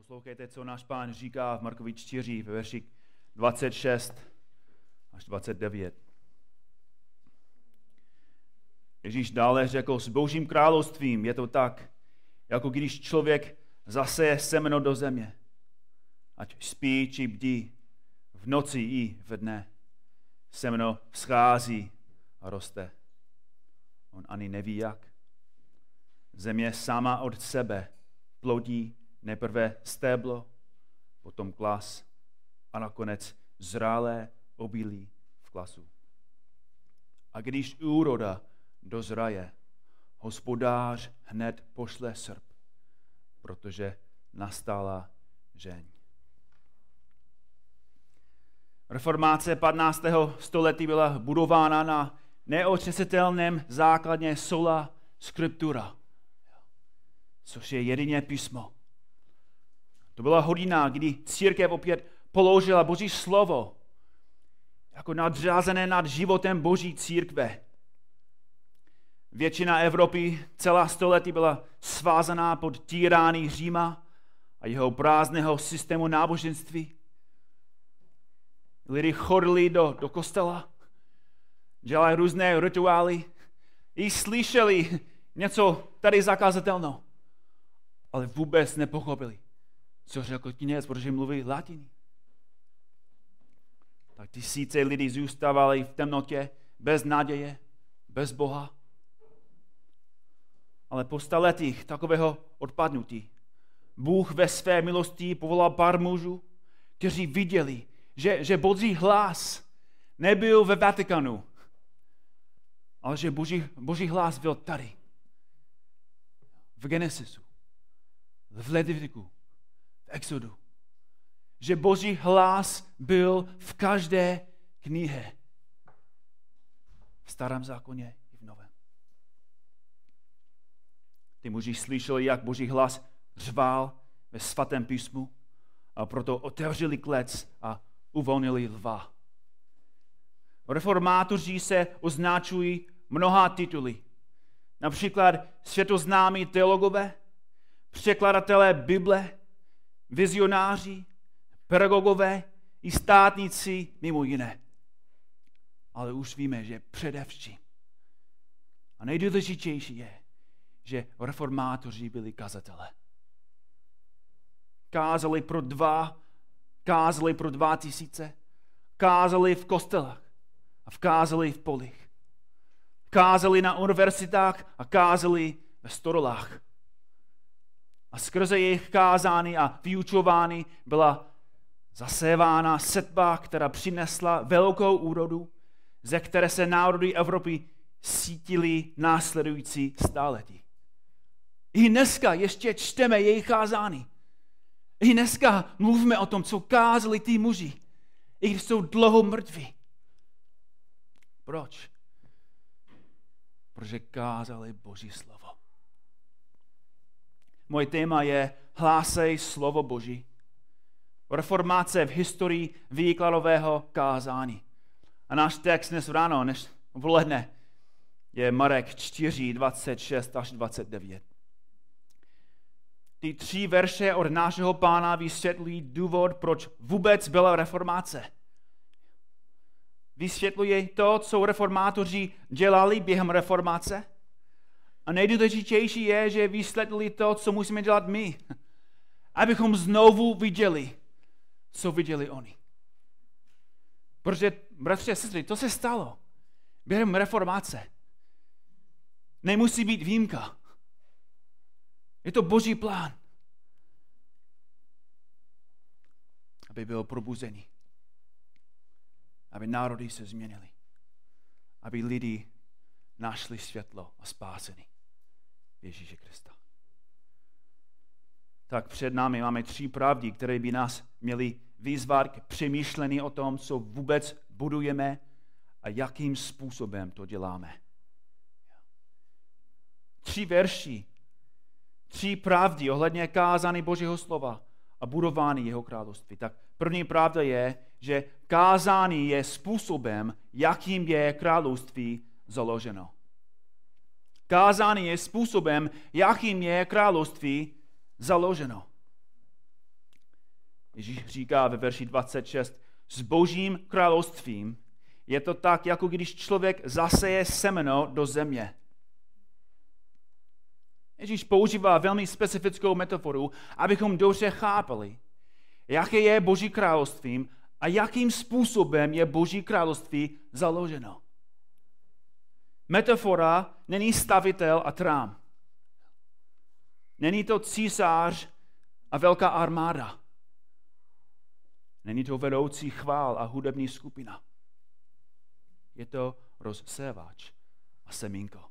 Poslouchejte, co náš pán říká v Markovi 4, ve verši 26 až 29. Ježíš dále řekl, s božím královstvím je to tak, jako když člověk zaseje semeno do země, ať spí či bdí, v noci i v dne. Semeno vzchází a roste. On ani neví jak. Země sama od sebe plodí nejprve stéblo, potom klas a nakonec zralé obilí v klasu. A když úroda dozraje, hospodář hned pošle srp, protože nastala žeň. Reformáce 15. století byla budována na neotřesitelném základně sola scriptura, což je jedině písmo. To byla hodina, kdy církev opět položila Boží slovo jako nadřazené nad životem Boží církve. Většina Evropy celá století byla svázaná pod týrání Říma a jeho prázdného systému náboženství. Lidi chodili do, do kostela, dělali různé rituály, i slyšeli něco tady zakázatelno, ale vůbec nepochopili, co řekl kněz, protože mluví latiny. Tak tisíce lidí zůstávali v temnotě, bez naděje, bez Boha. Ale po staletích takového odpadnutí Bůh ve své milosti povolal pár mužů, kteří viděli, že, že boží hlas nebyl ve Vatikanu, ale že boží, boží hlas byl tady. V Genesisu, v Levitiku, v Exodu. Že boží hlas byl v každé knihe. V starém zákoně i v novém. Ty muži slyšeli, jak boží hlas řval ve svatém písmu a proto otevřeli klec a uvolnili lva. Reformátoři se označují mnoha tituly. Například světoznámí teologové, překladatelé Bible, vizionáři, pedagogové i státníci mimo jiné. Ale už víme, že především a nejdůležitější je, že reformátoři byli kazatelé. Kázali pro dva kázali pro dva tisíce, kázali v kostelách a vkázali v polích. Kázali na univerzitách a kázali ve stodolách. A skrze jejich kázání a vyučování byla zasévána setba, která přinesla velkou úrodu, ze které se národy Evropy sítily následující stáletí. I dneska ještě čteme jejich kázání. I dneska mluvíme o tom, co kázali ty muži, i když jsou dlouho mrtví. Proč? Protože kázali Boží slovo. Moje téma je hlásej slovo Boží. Reformáce v historii výkladového kázání. A náš text dnes ráno, než v je Marek 4, 26 až 29. Ty tři verše od našeho pána vysvětlují důvod, proč vůbec byla reformáce. Vysvětluje to, co reformátoři dělali během reformáce. A nejdůležitější je, že vysvětlili to, co musíme dělat my. Abychom znovu viděli, co viděli oni. Protože, bratři a sestry, to se stalo během reformáce. Nemusí být výjimka. Je to boží plán. Aby byl probuzený. Aby národy se změnily. Aby lidi našli světlo a spásení Ježíše Krista. Tak před námi máme tři pravdy, které by nás měly vyzvat k přemýšlení o tom, co vůbec budujeme a jakým způsobem to děláme. Tři verši tři pravdy ohledně kázání Božího slova a budování jeho království. Tak první pravda je, že kázání je způsobem, jakým je království založeno. Kázání je způsobem, jakým je království založeno. Ježíš říká ve verši 26, s božím královstvím je to tak, jako když člověk zaseje semeno do země. Ježíš používá velmi specifickou metaforu, abychom dobře chápali, jaké je Boží království a jakým způsobem je Boží království založeno. Metafora není stavitel a trám. Není to císař a velká armáda. Není to vedoucí chvál a hudební skupina. Je to rozsévač a semínko.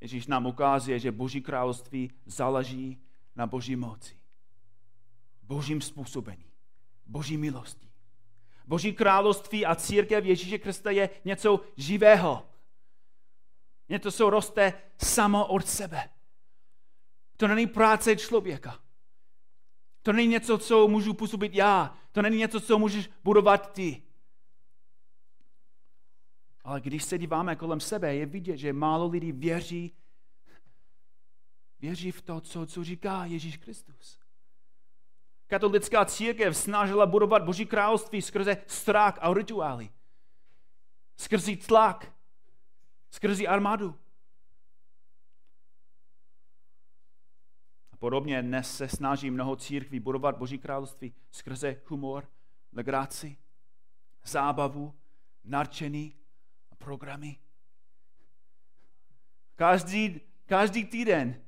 Ježíš nám ukazuje, že Boží království záleží na Boží moci, Božím způsobení, Boží milosti. Boží království a církev Ježíše Krista je něco živého. Něco, co roste samo od sebe. To není práce člověka. To není něco, co můžu působit já. To není něco, co můžeš budovat ty. Ale když se díváme kolem sebe, je vidět, že málo lidí věří, věří v to, co, co říká Ježíš Kristus. Katolická církev snažila budovat Boží království skrze strach a rituály. Skrze tlak. Skrze armádu. A podobně dnes se snaží mnoho církví budovat Boží království skrze humor, legraci, zábavu, narčení a programy. Každý, každý týden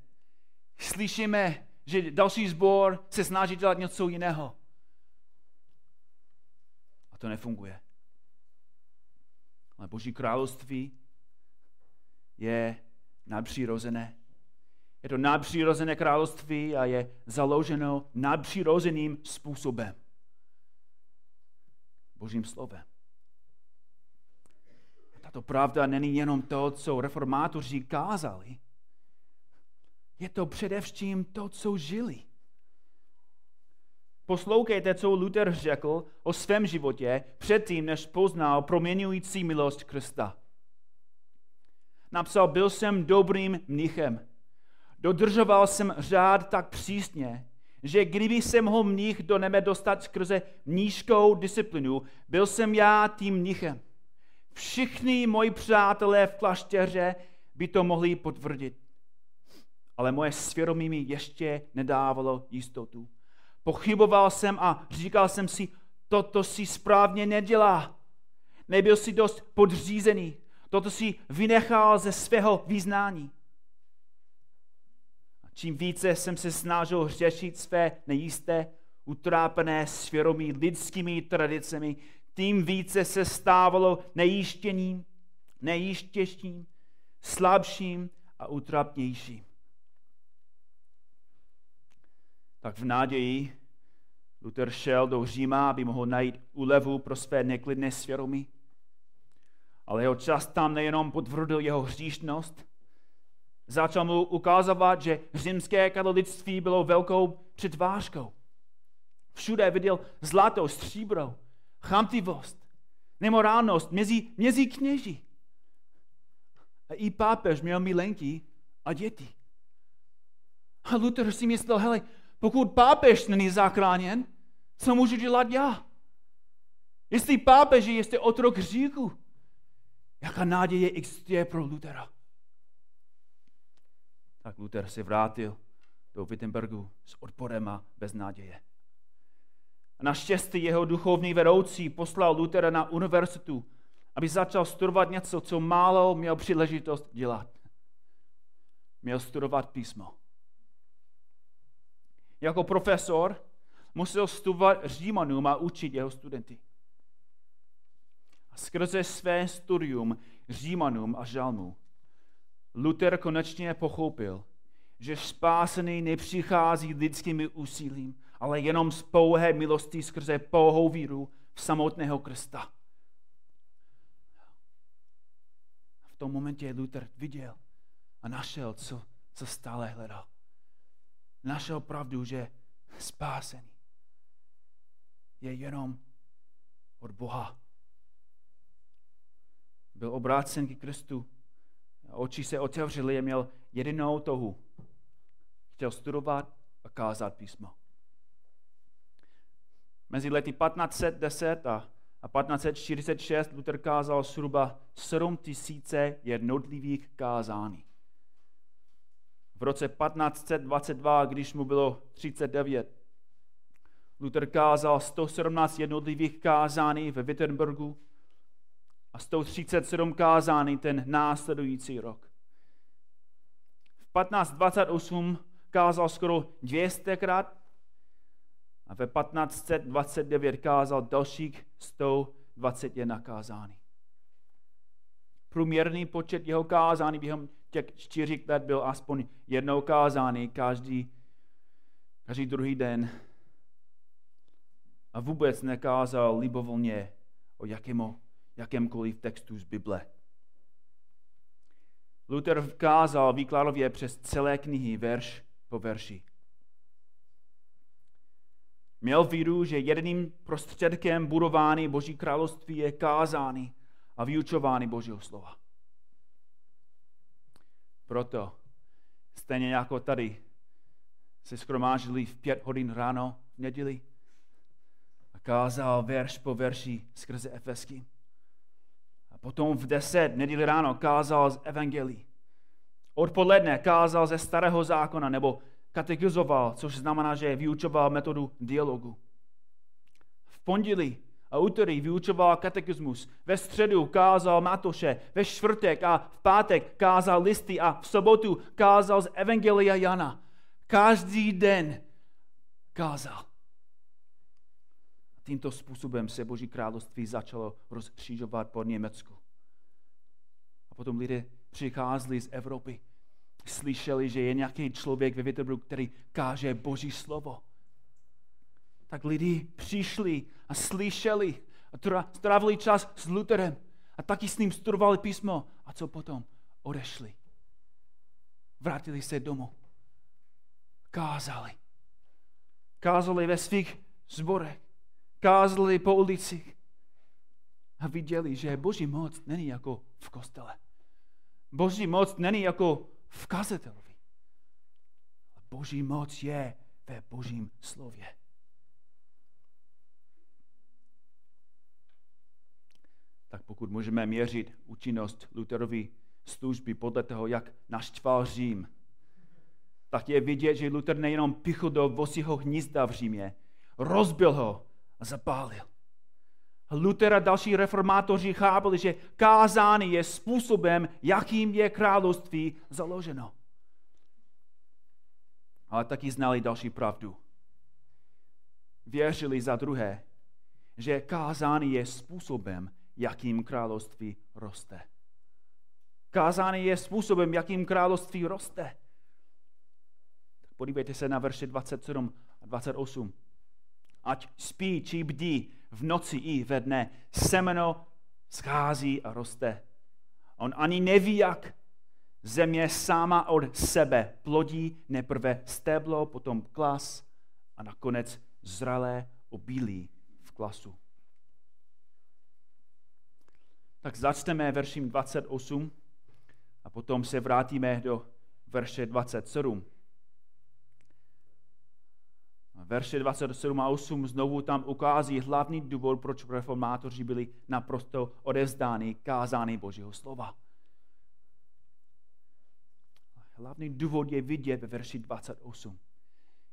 slyšíme že další sbor se snaží dělat něco jiného. A to nefunguje. Ale Boží království je nadpřirozené. Je to nadpřirozené království a je založeno nadpřirozeným způsobem. Božím slovem. Tato pravda není jenom to, co reformátoři kázali, je to především to, co žili. Poslouchejte, co Luther řekl o svém životě předtím, než poznal proměňující milost Krista. Napsal, byl jsem dobrým mnichem. Dodržoval jsem řád tak přísně, že kdyby se mohl mnich do nebe dostat skrze mnížskou disciplinu, byl jsem já tím mnichem. Všichni moji přátelé v klášteře by to mohli potvrdit ale moje svědomí mi ještě nedávalo jistotu. Pochyboval jsem a říkal jsem si, toto si správně nedělá. Nebyl si dost podřízený. Toto si vynechal ze svého význání. A čím více jsem se snažil řešit své nejisté, utrápené svědomí lidskými tradicemi, tím více se stávalo nejištěním, nejištějším, slabším a utrapnějším tak v naději Luther šel do Říma, aby mohl najít úlevu pro své neklidné svědomí. Ale jeho čas tam nejenom potvrdil jeho hříšnost, začal mu ukázovat, že římské katolictví bylo velkou přetvářkou. Všude viděl zlato, stříbro, chamtivost, nemorálnost mezi, mezi kněží. A i pápež měl milenky a děti. A Luther si myslel, hele, pokud pápež není zachráněn, co můžu dělat já? Jestli pápež je jestli otrok hříchu, jaká naděje existuje pro Lutera? Tak Luther se vrátil do Wittenbergu s odporem a bez naděje. A naštěstí jeho duchovní vedoucí poslal Lutera na univerzitu, aby začal studovat něco, co málo měl příležitost dělat. Měl studovat písmo jako profesor musel studovat Římanům a učit jeho studenty. A skrze své studium Římanům a žalmu Luther konečně pochopil, že spásený nepřichází lidskými úsilím, ale jenom z pouhé milosti skrze pouhou víru v samotného Krista. V tom momentě Luther viděl a našel, co, co stále hledal našel pravdu, že spásený je jenom od Boha. Byl obrácen k Kristu. Oči se otevřely a měl jedinou tohu. Chtěl studovat a kázat písmo. Mezi lety 1510 a 1546 Luther kázal zhruba 7 tisíce jednotlivých kázání. V roce 1522, když mu bylo 39, Luther kázal 117 jednotlivých kázání ve Wittenbergu a 137 kázání ten následující rok. V 1528 kázal skoro 200 krát a ve 1529 kázal dalších 121 kázání. Průměrný počet jeho kázání během těch čtyři let byl aspoň jednou kázání každý, každý druhý den. A vůbec nekázal libovolně o jakému, jakémkoliv textu z Bible. Luther kázal výkladově přes celé knihy verš po verši. Měl víru, že jediným prostředkem budování Boží království je kázání a vyučování Božího slova. Proto, stejně jako tady, se skromážili v pět hodin ráno v neděli a kázal verš po verši skrze Efesky. A potom v deset neděli ráno kázal z Evangelii. Odpoledne kázal ze starého zákona nebo katechizoval, což znamená, že vyučoval metodu dialogu. V pondělí a úterý vyučoval katechismus, ve středu kázal Matoše, ve čtvrtek a v pátek kázal listy a v sobotu kázal z Evangelia Jana. Každý den kázal. Tímto způsobem se Boží království začalo rozkřížovat po Německu. A potom lidé přicházeli z Evropy slyšeli, že je nějaký člověk ve Wittenbergu, který káže Boží slovo. Tak lidi přišli a slyšeli a strávili čas s Lutherem a taky s ním studovali písmo. A co potom? Odešli. Vrátili se domů. Kázali. Kázali ve svých zborech. Kázali po ulicích. A viděli, že Boží moc není jako v kostele. Boží moc není jako v kazatelovi. Boží moc je ve Božím slově. Tak pokud můžeme měřit účinnost Lutherovy služby podle toho, jak naštval Řím, tak je vidět, že Luther nejenom pichl do vosího hnízda v Římě, rozbil ho a zapálil. Luther a další reformátoři chápali, že kázání je způsobem, jakým je království založeno. Ale taky znali další pravdu. Věřili za druhé, že kázání je způsobem, jakým království roste. Kázání je způsobem, jakým království roste. Podívejte se na verše 27 a 28. Ať spí či bdí, v noci i ve dne. Semeno schází a roste. On ani neví, jak. Země sama od sebe plodí neprve stéblo, potom klas a nakonec zralé obilí v klasu. Tak začneme verším 28 a potom se vrátíme do verše 27 verše 27 a 8 znovu tam ukází hlavní důvod, proč reformátoři byli naprosto odezdáni kázání Božího slova. Hlavní důvod je vidět ve verši 28,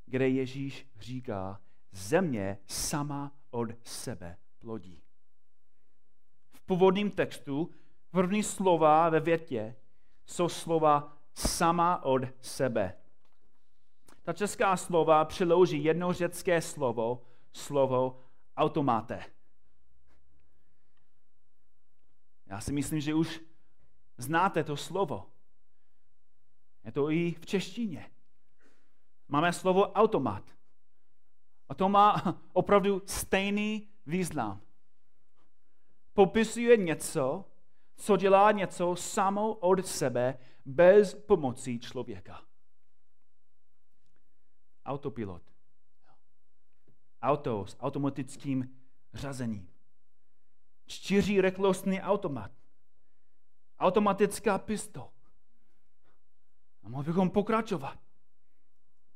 kde Ježíš říká, země sama od sebe plodí. Původním textu první slova ve větě jsou slova sama od sebe. Ta česká slova přiloží jedno řecké slovo, slovo automáte. Já si myslím, že už znáte to slovo. Je to i v češtině. Máme slovo automat. A to má opravdu stejný význam. Popisuje něco, co dělá něco samo od sebe bez pomoci člověka autopilot. Auto s automatickým řazením. Čtyři rychlostný automat. Automatická pistol. A mohli bychom pokračovat.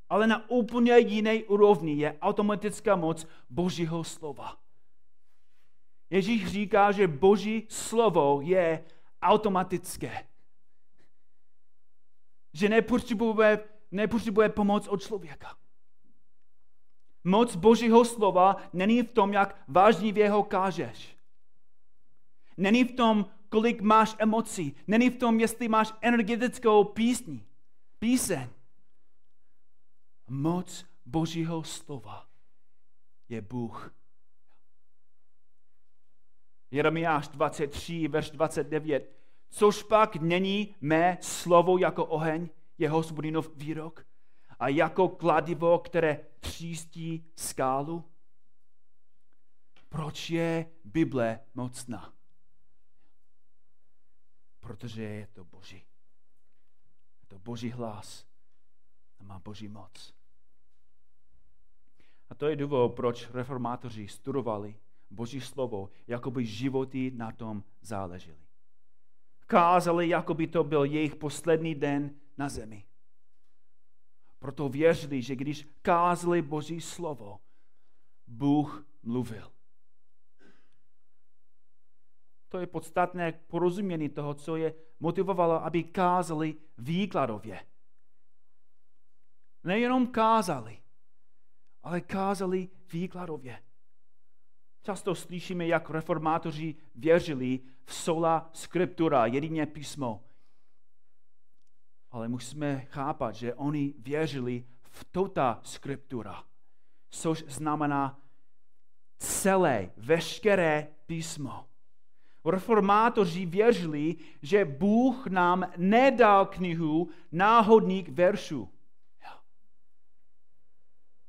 Ale na úplně jiné úrovni je automatická moc Božího slova. Ježíš říká, že Boží slovo je automatické. Že nepotřebuje, nepotřebuje pomoc od člověka. Moc Božího slova není v tom, jak vážně ho kážeš. Není v tom, kolik máš emocí. Není v tom, jestli máš energetickou písni, píseň. Moc Božího slova je Bůh. Jeremiáš 23, verš 29. Což pak není mé slovo jako oheň, je hospodinov výrok, a jako kladivo, které třístí skálu? Proč je Bible mocná? Protože je to Boží. Je to Boží hlas a má Boží moc. A to je důvod, proč reformátoři studovali Boží slovo, jako by životy na tom záležely. Kázali, jako by to byl jejich poslední den na zemi. Proto věřili, že když kázali Boží slovo, Bůh mluvil. To je podstatné porozumění toho, co je motivovalo, aby kázali výkladově. Nejenom kázali, ale kázali výkladově. Často slyšíme, jak reformátoři věřili v sola scriptura, jedině písmo. Ale musíme chápat, že oni věřili v tota scriptura, což znamená celé, veškeré písmo. Reformátoři věřili, že Bůh nám nedal knihu náhodných veršů.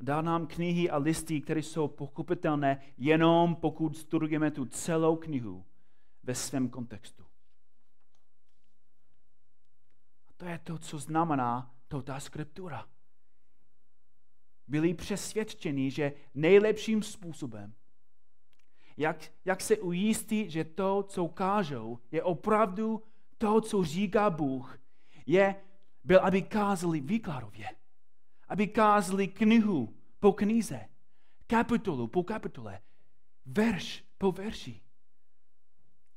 Dá nám knihy a listy, které jsou pochopitelné jenom pokud studujeme tu celou knihu ve svém kontextu. A to je to, co znamená to ta skriptura. Byli přesvědčeni, že nejlepším způsobem, jak, jak se ujistit, že to, co kážou, je opravdu to, co říká Bůh, je, byl, aby kázali výkladově aby kázali knihu po knize, kapitolu po kapitole, verš po verši,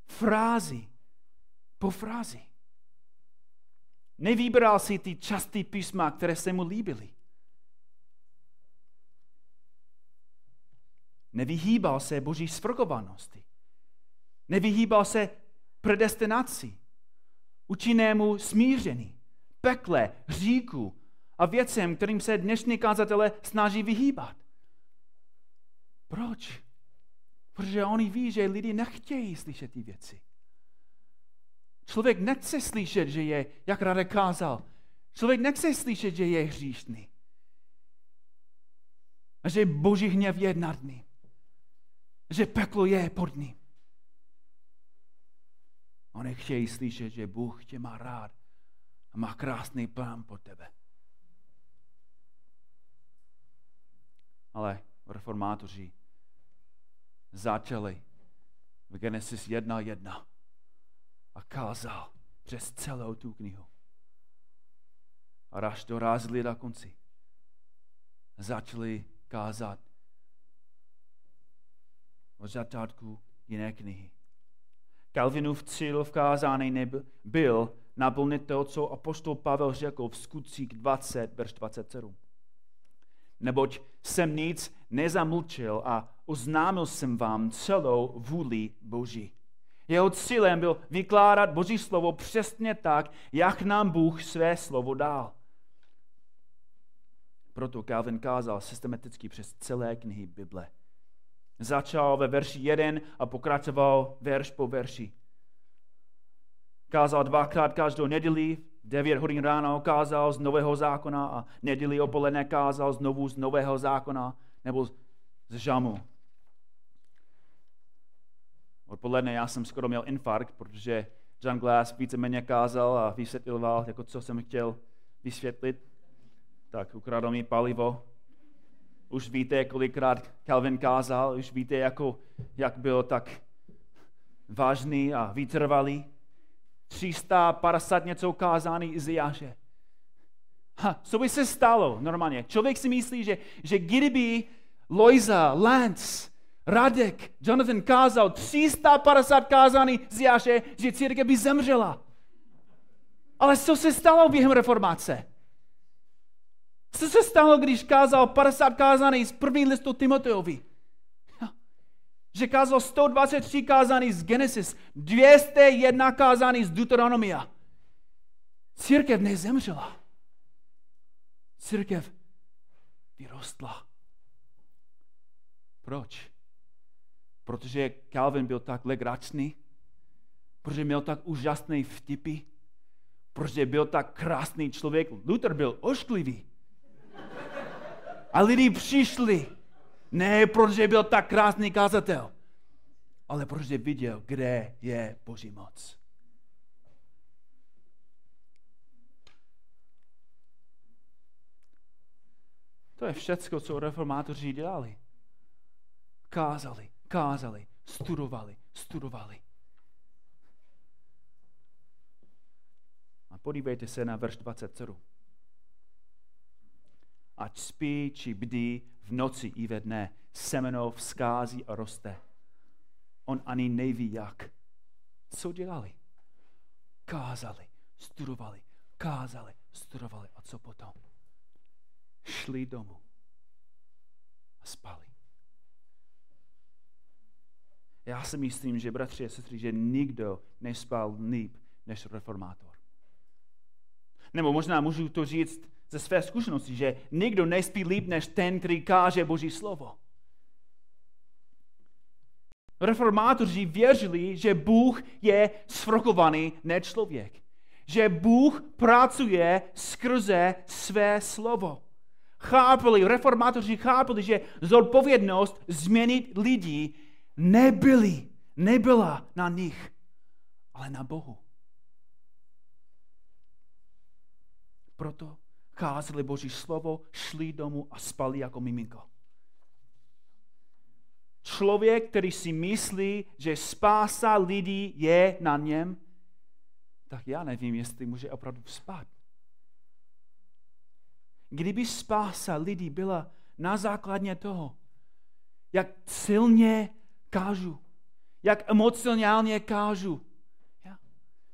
frázi po frázi. Nevybral si ty časté písma, které se mu líbily. Nevyhýbal se boží svrchovanosti. Nevyhýbal se predestinaci, účinnému smíření, pekle, říku, a věcem, kterým se dnešní kázatele snaží vyhýbat. Proč? Protože oni ví, že lidi nechtějí slyšet ty věci. Člověk nechce slyšet, že je, jak Radek kázal, člověk nechce slyšet, že je hříšný. A že boží hněv je nad ním. Že peklo je pod ním. Oni chtějí slyšet, že Bůh tě má rád a má krásný plán pro tebe. Ale reformátoři začali v Genesis 1.1 a kázal přes celou tu knihu. A až dorazili na konci, začali kázat od začátku jiné knihy. Calvinův cíl v kázání nebyl naplnit to, co apostol Pavel řekl v skutcích 20, verš 27 neboť jsem nic nezamlčil a oznámil jsem vám celou vůli Boží. Jeho cílem byl vykládat Boží slovo přesně tak, jak nám Bůh své slovo dal. Proto Calvin kázal systematicky přes celé knihy Bible. Začal ve verši 1 a pokračoval verš po verši. Kázal dvakrát každou neděli 9 hodin ráno kázal z Nového zákona a neděli opoledne kázal znovu z Nového zákona nebo z žamu. Odpoledne já jsem skoro měl infarkt, protože John Glass víceméně kázal a vysvětloval, jako co jsem chtěl vysvětlit. Tak ukradl mi palivo. Už víte, kolikrát Calvin kázal, už víte, jako, jak byl tak vážný a vytrvalý. 350 něco kázání Iziáše. Ha, co by se stalo normálně? Člověk si myslí, že, že kdyby Loiza, Lance, Radek, Jonathan kázal 350 kázání z že církev by zemřela. Ale co se stalo během reformace? Co se stalo, když kázal 50 kázání z první listu Timoteovi? Že kázal 123 kázání z Genesis, 201 kázání z Deuteronomia. Církev nezemřela. Církev vyrostla. Proč? Protože Calvin byl tak legračný, protože měl tak úžasné vtipy, protože byl tak krásný člověk. Luther byl ošklivý. A lidi přišli. Ne, protože byl tak krásný kazatel, ale protože viděl, kde je Boží moc. To je všecko, co reformátoři dělali. Kázali, kázali, studovali, studovali. A podívejte se na verš 27 ať spí či bdí v noci i ve dne, semeno vzkází a roste. On ani neví jak. Co dělali? Kázali, studovali, kázali, studovali. A co potom? Šli domů a spali. Já si myslím, že bratři a sestry, že nikdo nespal líp než reformátor. Nebo možná můžu to říct ze své zkušenosti, že nikdo nespí líp než ten, který káže Boží slovo. Reformátoři věřili, že Bůh je svrchovaný, ne člověk. Že Bůh pracuje skrze své slovo. Chápali, reformátoři chápali, že zodpovědnost změnit lidi nebyly, nebyla na nich, ale na Bohu. Proto kázali Boží slovo, šli domů a spali jako miminko. Člověk, který si myslí, že spása lidí je na něm, tak já nevím, jestli může opravdu spát. Kdyby spása lidí byla na základně toho, jak silně kážu, jak emocionálně kážu,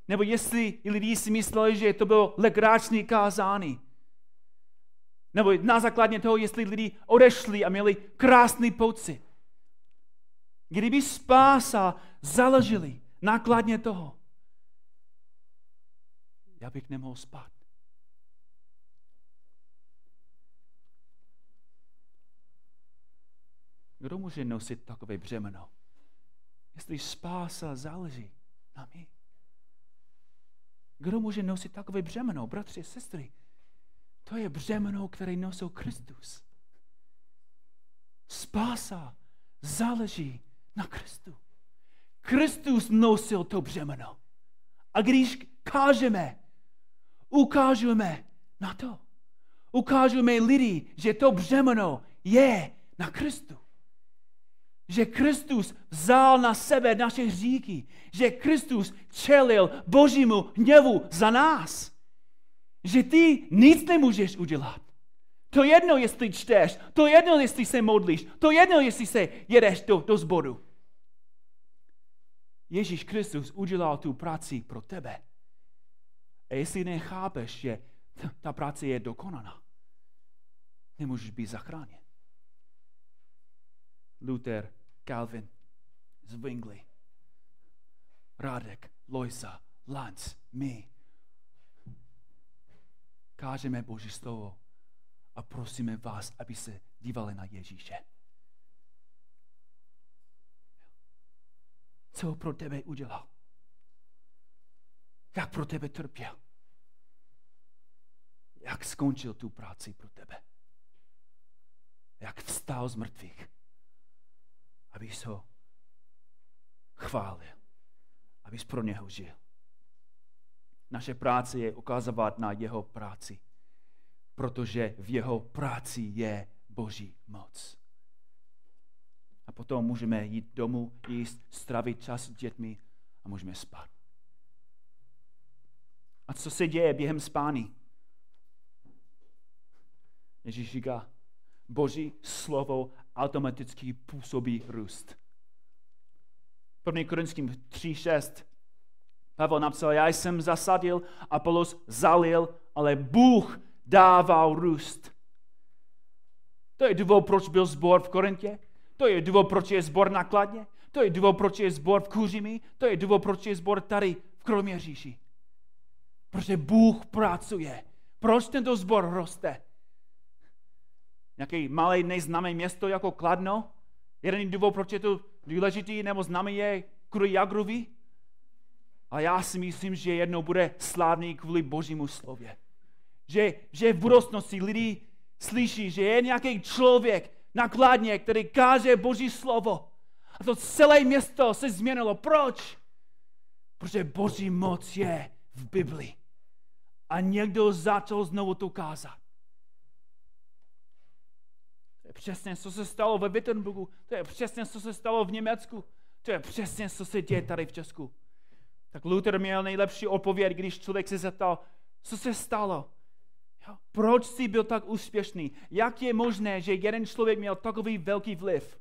nebo jestli lidi si mysleli, že to bylo legráčný kázání, nebo na základě toho, jestli lidi odešli a měli krásný pocit. Kdyby spása založili nákladně toho, já bych nemohl spát. Kdo může nosit takové břemeno? Jestli spása záleží na mě. Kdo může nosit takové břemeno, bratři, sestry? To je břemeno, které nosil Kristus. Spása záleží na Kristu. Kristus nosil to břemeno. A když kážeme, ukážeme na to. Ukážeme lidi, že to břemeno je na Kristu. Že Kristus vzal na sebe naše hříky. Že Kristus čelil božímu hněvu za nás že ty nic nemůžeš udělat. To jedno, jestli čteš, to jedno, jestli se modlíš, to jedno, jestli se jedeš do, do zboru. Ježíš Kristus udělal tu práci pro tebe. A jestli nechápeš, že ta práce je dokonaná, nemůžeš být zachráněn. Luther, Calvin, Zwingli, Radek, Loisa, Lance, my, kážeme Boží slovo a prosíme vás, aby se dívali na Ježíše. Co pro tebe udělal? Jak pro tebe trpěl? Jak skončil tu práci pro tebe? Jak vstal z mrtvých? Abys ho chválil. Abys pro něho žil. Naše práce je ukazovat na jeho práci, protože v jeho práci je Boží moc. A potom můžeme jít domů, jíst, stravit čas s dětmi a můžeme spát. A co se děje během spání? Ježíš říká, Boží slovo automaticky působí růst. 1. Korinským 3.6 Pavel napsal, já jsem zasadil, Apolos zalil, ale Bůh dával růst. To je důvod, proč byl zbor v Korintě. To je důvod, proč je zbor nakladně. To je důvod, proč je zbor v Kuřimi. To je důvod, proč je zbor tady v Kroměříši. Protože Bůh pracuje. Proč tento zbor roste? Nějaký malý neznámý město jako Kladno? Jeden důvod, proč je to důležitý nebo známý je kvůli Jagruvi? A já si myslím, že jednou bude slávný kvůli Božímu slově. Že, že v budoucnosti lidi slyší, že je nějaký člověk nakladně, který káže Boží slovo. A to celé město se změnilo. Proč? Protože Boží moc je v Biblii. A někdo začal znovu to kázat. To je přesně, co se stalo ve Wittenbergu. To je přesně, co se stalo v Německu. To je přesně, co se děje tady v Česku. Tak Luther měl nejlepší odpověď, když člověk se zeptal, co se stalo? Proč jsi byl tak úspěšný? Jak je možné, že jeden člověk měl takový velký vliv?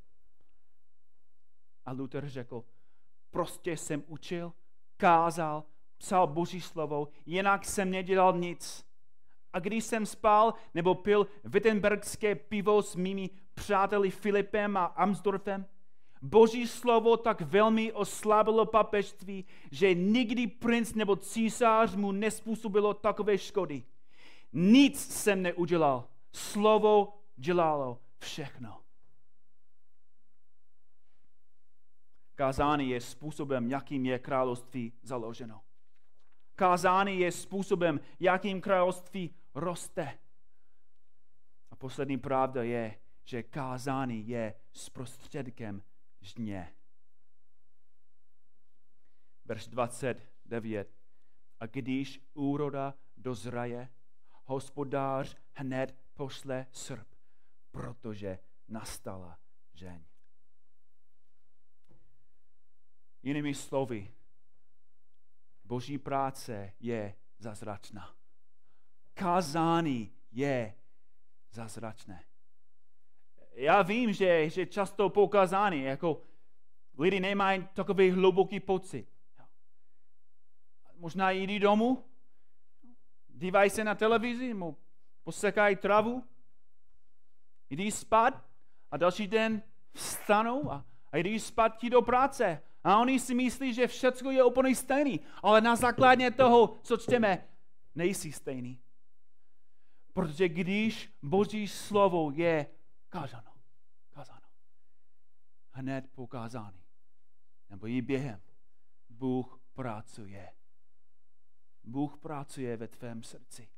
A Luther řekl, prostě jsem učil, kázal, psal Boží slovo, jinak jsem nedělal nic. A když jsem spal nebo pil wittenbergské pivo s mými přáteli Filipem a Amsdorfem, Boží slovo tak velmi oslabilo papežství, že nikdy princ nebo císař mu nespůsobilo takové škody. Nic jsem neudělal. Slovo dělalo všechno. Kázání je způsobem, jakým je království založeno. Kázání je způsobem, jakým království roste. A poslední pravda je, že kázání je zprostředkem žně. Verš 29. A když úroda dozraje, hospodář hned pošle srp, protože nastala žeň. Jinými slovy, boží práce je zazračná. Kázání je zazračné. Já vím, že, že často poukázání, jako lidi nemají takový hluboký pocit. Možná jít domů dívají se na televizi, mu posekají travu, jdí spát a další den vstanou a, a jdí zpátky do práce. A oni si myslí, že všechno je úplně stejný, ale na základě toho, co čteme, nejsi stejný. Protože když Boží slovo je kázáno, kázáno, hned pokázány, nebo i během, Bůh pracuje Bůh pracuje ve tvém srdci.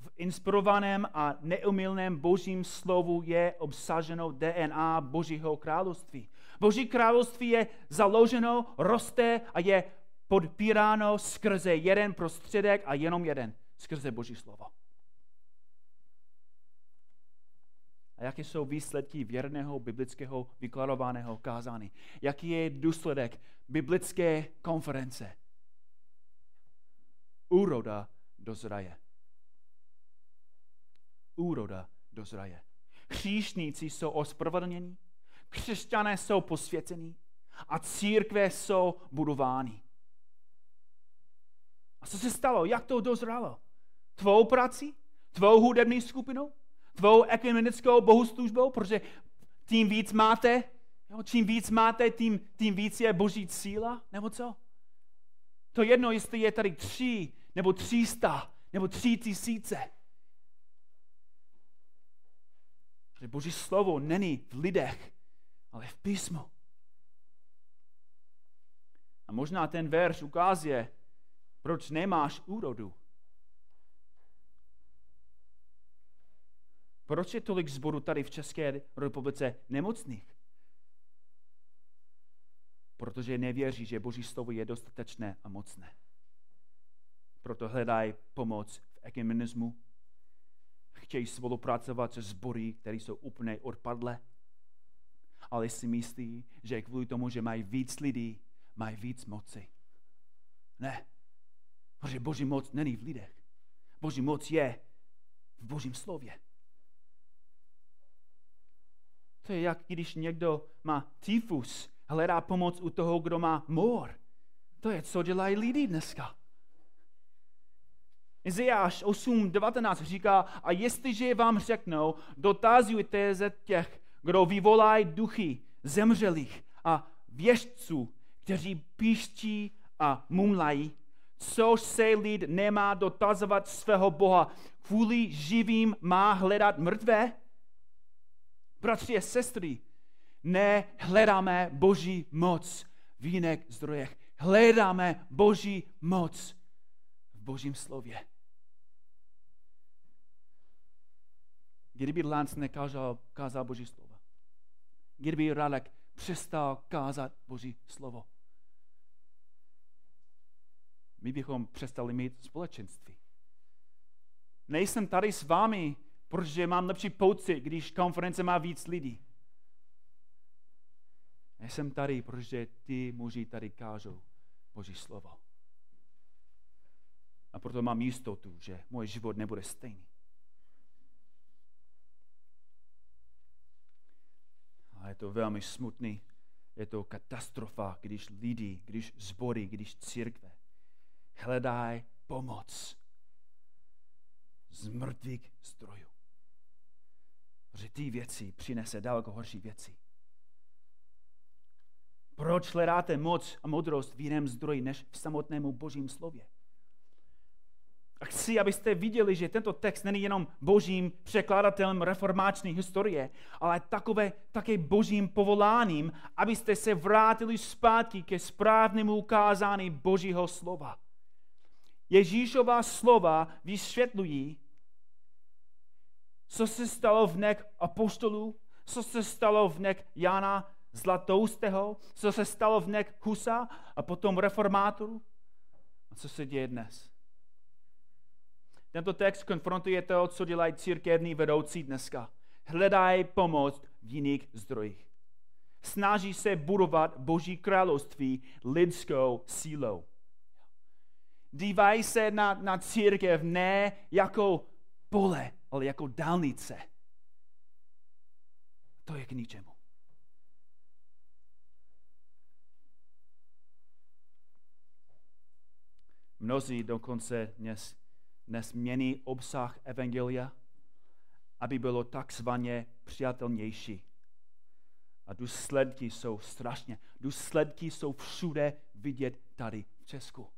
V inspirovaném a neumilném božím slovu je obsaženo DNA Božího království. Boží království je založeno, roste a je podpíráno skrze jeden prostředek a jenom jeden, skrze Boží slovo. A jaké jsou výsledky věrného biblického vykladovaného kázání? Jaký je důsledek biblické konference? úroda dozraje. Úroda dozraje. Hříšníci jsou ospravedlněni, křesťané jsou posvěcení a církve jsou budovány. A co se stalo? Jak to dozralo? Tvou prací? Tvou hudební skupinou? Tvou ekumenickou bohoslužbou? Protože tím víc máte, jo, čím víc máte, tím, tím víc je boží síla? Nebo co? To jedno, jestli je tady tři nebo 300, nebo 3 tisíce. Že Boží slovo není v lidech, ale v písmu. A možná ten verš ukazuje, proč nemáš úrodu. Proč je tolik zboru tady v České republice nemocných? Protože nevěří, že Boží slovo je dostatečné a mocné. Proto hledají pomoc v ekumenismu. Chtějí spolupracovat se sbory, které jsou úplně odpadlé. Ale si myslí, že kvůli tomu, že mají víc lidí, mají víc moci. Ne. Protože Boží moc není v lidech. Boží moc je v Božím slově. To je jak když někdo má tyfus, hledá pomoc u toho, kdo má mor. To je, co dělají lidi dneska. Izajáš 8.19 říká, a jestliže vám řeknou, dotazujte ze těch, kdo vyvolají duchy zemřelých a věžců, kteří píští a mumlají, což se lid nemá dotazovat svého Boha, kvůli živým má hledat mrtvé? Bratři a sestry, nehledáme Boží moc v jiných zdrojech. Hledáme Boží moc v Božím slově. Kdyby Lance nekázal kázal Boží slovo. Kdyby Radek přestal kázat Boží slovo. My bychom přestali mít společenství. Nejsem tady s vámi, protože mám lepší pocit, když konference má víc lidí. Já jsem tady, protože ty muži tady kážou Boží slovo. A proto mám jistotu, že můj život nebude stejný. A je to velmi smutný. Je to katastrofa, když lidi, když zbory, když církve hledají pomoc z mrtvých zdrojů. Protože ty věci přinese daleko horší věci. Proč hledáte moc a modrost v jiném zdroji než v samotnému božím slově? A chci, abyste viděli, že tento text není jenom božím překladatelem reformáční historie, ale takové, také božím povoláním, abyste se vrátili zpátky ke správnému ukázání božího slova. Ježíšová slova vysvětlují, co se stalo v nek apostolů, co se stalo v nek Jana Zlatoustého, co se stalo v nek Husa a potom reformátorů a co se děje dnes. Tento text konfrontuje to, co dělají církevní vedoucí dneska. Hledají pomoc v jiných zdrojích. Snaží se budovat Boží království lidskou sílou. Dívají se na, na církev ne jako pole, ale jako dálnice. To je k ničemu. Mnozí dokonce dnes, dnes mění obsah Evangelia, aby bylo takzvaně přijatelnější. A důsledky jsou strašně. Důsledky jsou všude vidět tady v Česku.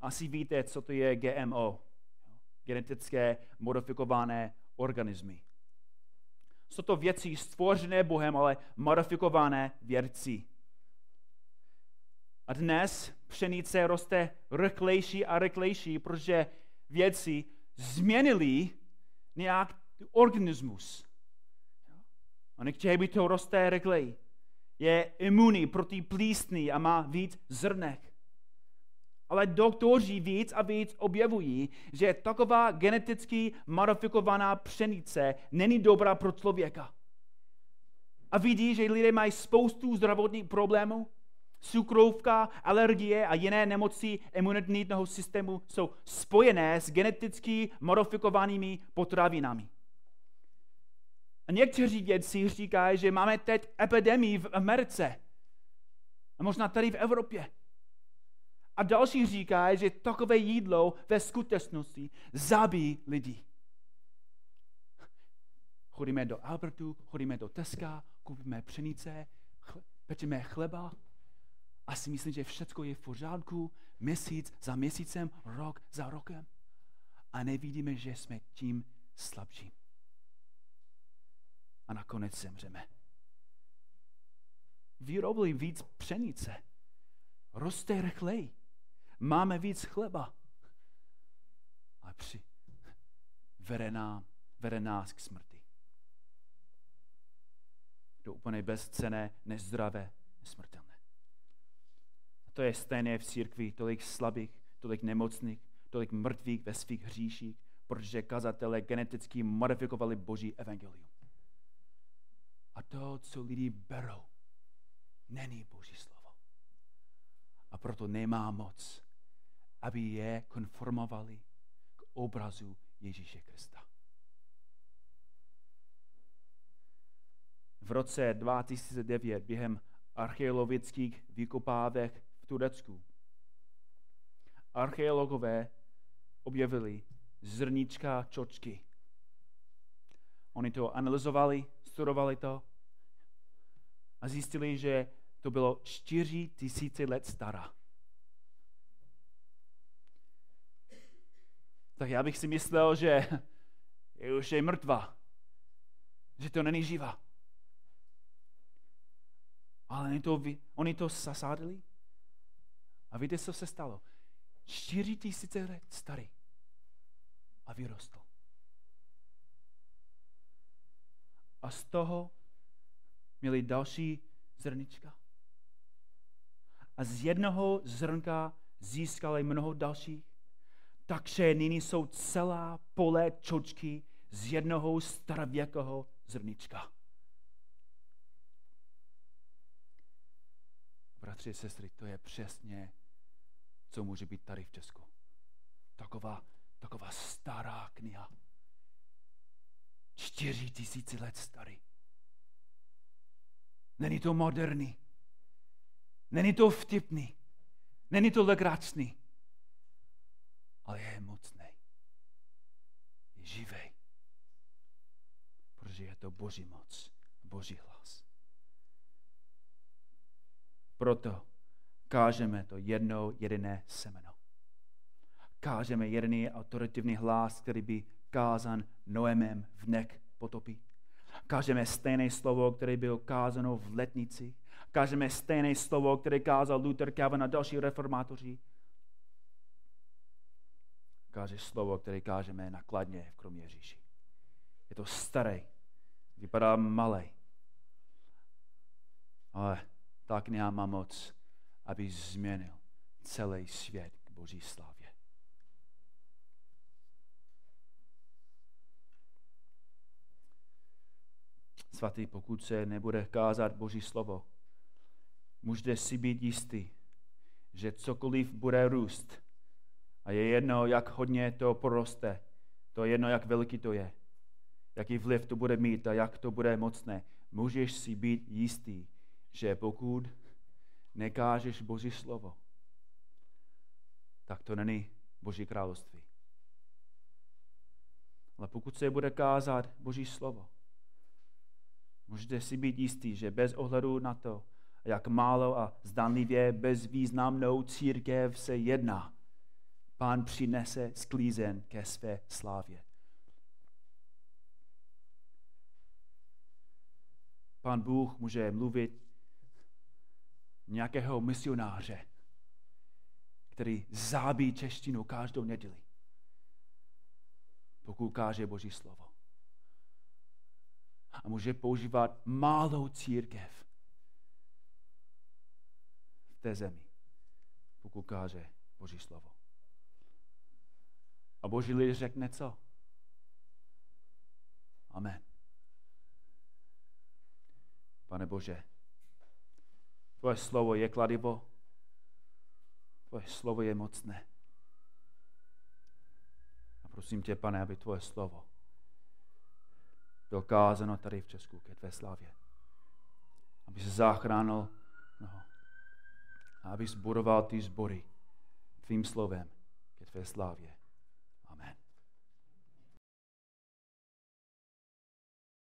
Asi víte, co to je GMO genetické modifikované organismy. Jsou to věci stvořené Bohem, ale modifikované vědci. A dnes pšenice roste rychlejší a rychlejší, protože vědci změnili nějak organismus. A nechtějí, by to roste rychleji. Je imunní proti plísní a má víc zrnek. Ale doktoři víc a víc objevují, že taková geneticky modifikovaná pšenice není dobrá pro člověka. A vidí, že lidé mají spoustu zdravotních problémů. Cukrovka, alergie a jiné nemoci imunitního systému jsou spojené s geneticky modifikovanými potravinami. A někteří vědci říkají, že máme teď epidemii v Americe. A možná tady v Evropě. A další říká, že takové jídlo ve skutečnosti zabíjí lidi. Chodíme do Albertu, chodíme do Teska, kupíme pšenice, chle, pečeme chleba a si myslím, že všechno je v pořádku, měsíc za měsícem, rok za rokem. A nevidíme, že jsme tím slabší. A nakonec zemřeme. Vyrobili víc pšenice. Roste rychleji máme víc chleba. A při vede, nám, vede nás k smrti. To úplně bezcené, nezdravé, nesmrtelné. A to je stejné v církvi, tolik slabých, tolik nemocných, tolik mrtvých ve svých hříších, protože kazatelé geneticky modifikovali Boží evangelium. A to, co lidi berou, není Boží slovo. A proto nemá moc aby je konformovali k obrazu Ježíše Krista. V roce 2009 během archeologických vykopávek v Turecku archeologové objevili zrnička čočky. Oni to analyzovali, studovali to a zjistili, že to bylo 4 tisíce let stará. Tak já bych si myslel, že je už je mrtvá. Že to není živá. Ale oni to, oni to zasádili. A víte, co se stalo? Čtyři tisíce let starý. A vyrostl. A z toho měli další zrnička. A z jednoho zrnka získali mnoho dalších. Takže nyní jsou celá pole čočky z jednoho starověkého zrnička. Bratři a sestry, to je přesně, co může být tady v Česku. Taková, taková stará kniha. Čtyři tisíci let starý. Není to moderní. Není to vtipný. Není to legračný. Ale je mocný. Je živý. Protože je to Boží moc. Boží hlas. Proto kážeme to jedno jediné semeno. Kážeme jediný autoritativní hlas, který by kázan Noemem v nek potopí. Kážeme stejné slovo, které bylo kázáno v letnici. Kážeme stejné slovo, které kázal Luther, Calvin a další reformátoři. Káže slovo, které kážeme nakladně v Kroměříži. Je to staré, vypadá malé, ale ta kniha má moc, aby změnil celý svět k Boží slávě. Svatý, pokud se nebude kázat Boží slovo, můžete si být jistý, že cokoliv bude růst, a je jedno, jak hodně to poroste, to je jedno, jak velký to je, jaký vliv to bude mít a jak to bude mocné, můžeš si být jistý, že pokud nekážeš Boží slovo, tak to není Boží království. Ale pokud se bude kázat Boží slovo, můžete si být jistý, že bez ohledu na to, jak málo a zdanlivě bezvýznamnou církev se jedná, pán přinese sklízen ke své slávě. Pán Bůh může mluvit nějakého misionáře, který zábí češtinu každou neděli, pokud káže Boží slovo. A může používat malou církev v té zemi, pokud káže Boží slovo. A Boží lid řekne co? Amen. Pane Bože, Tvoje slovo je kladivo. Tvoje slovo je mocné. A prosím tě, pane, aby tvoje slovo bylo kázano tady v Česku ke tvé slavě. Aby se zachránil no, a aby zbudoval ty zbory tvým slovem ke tvé slávě.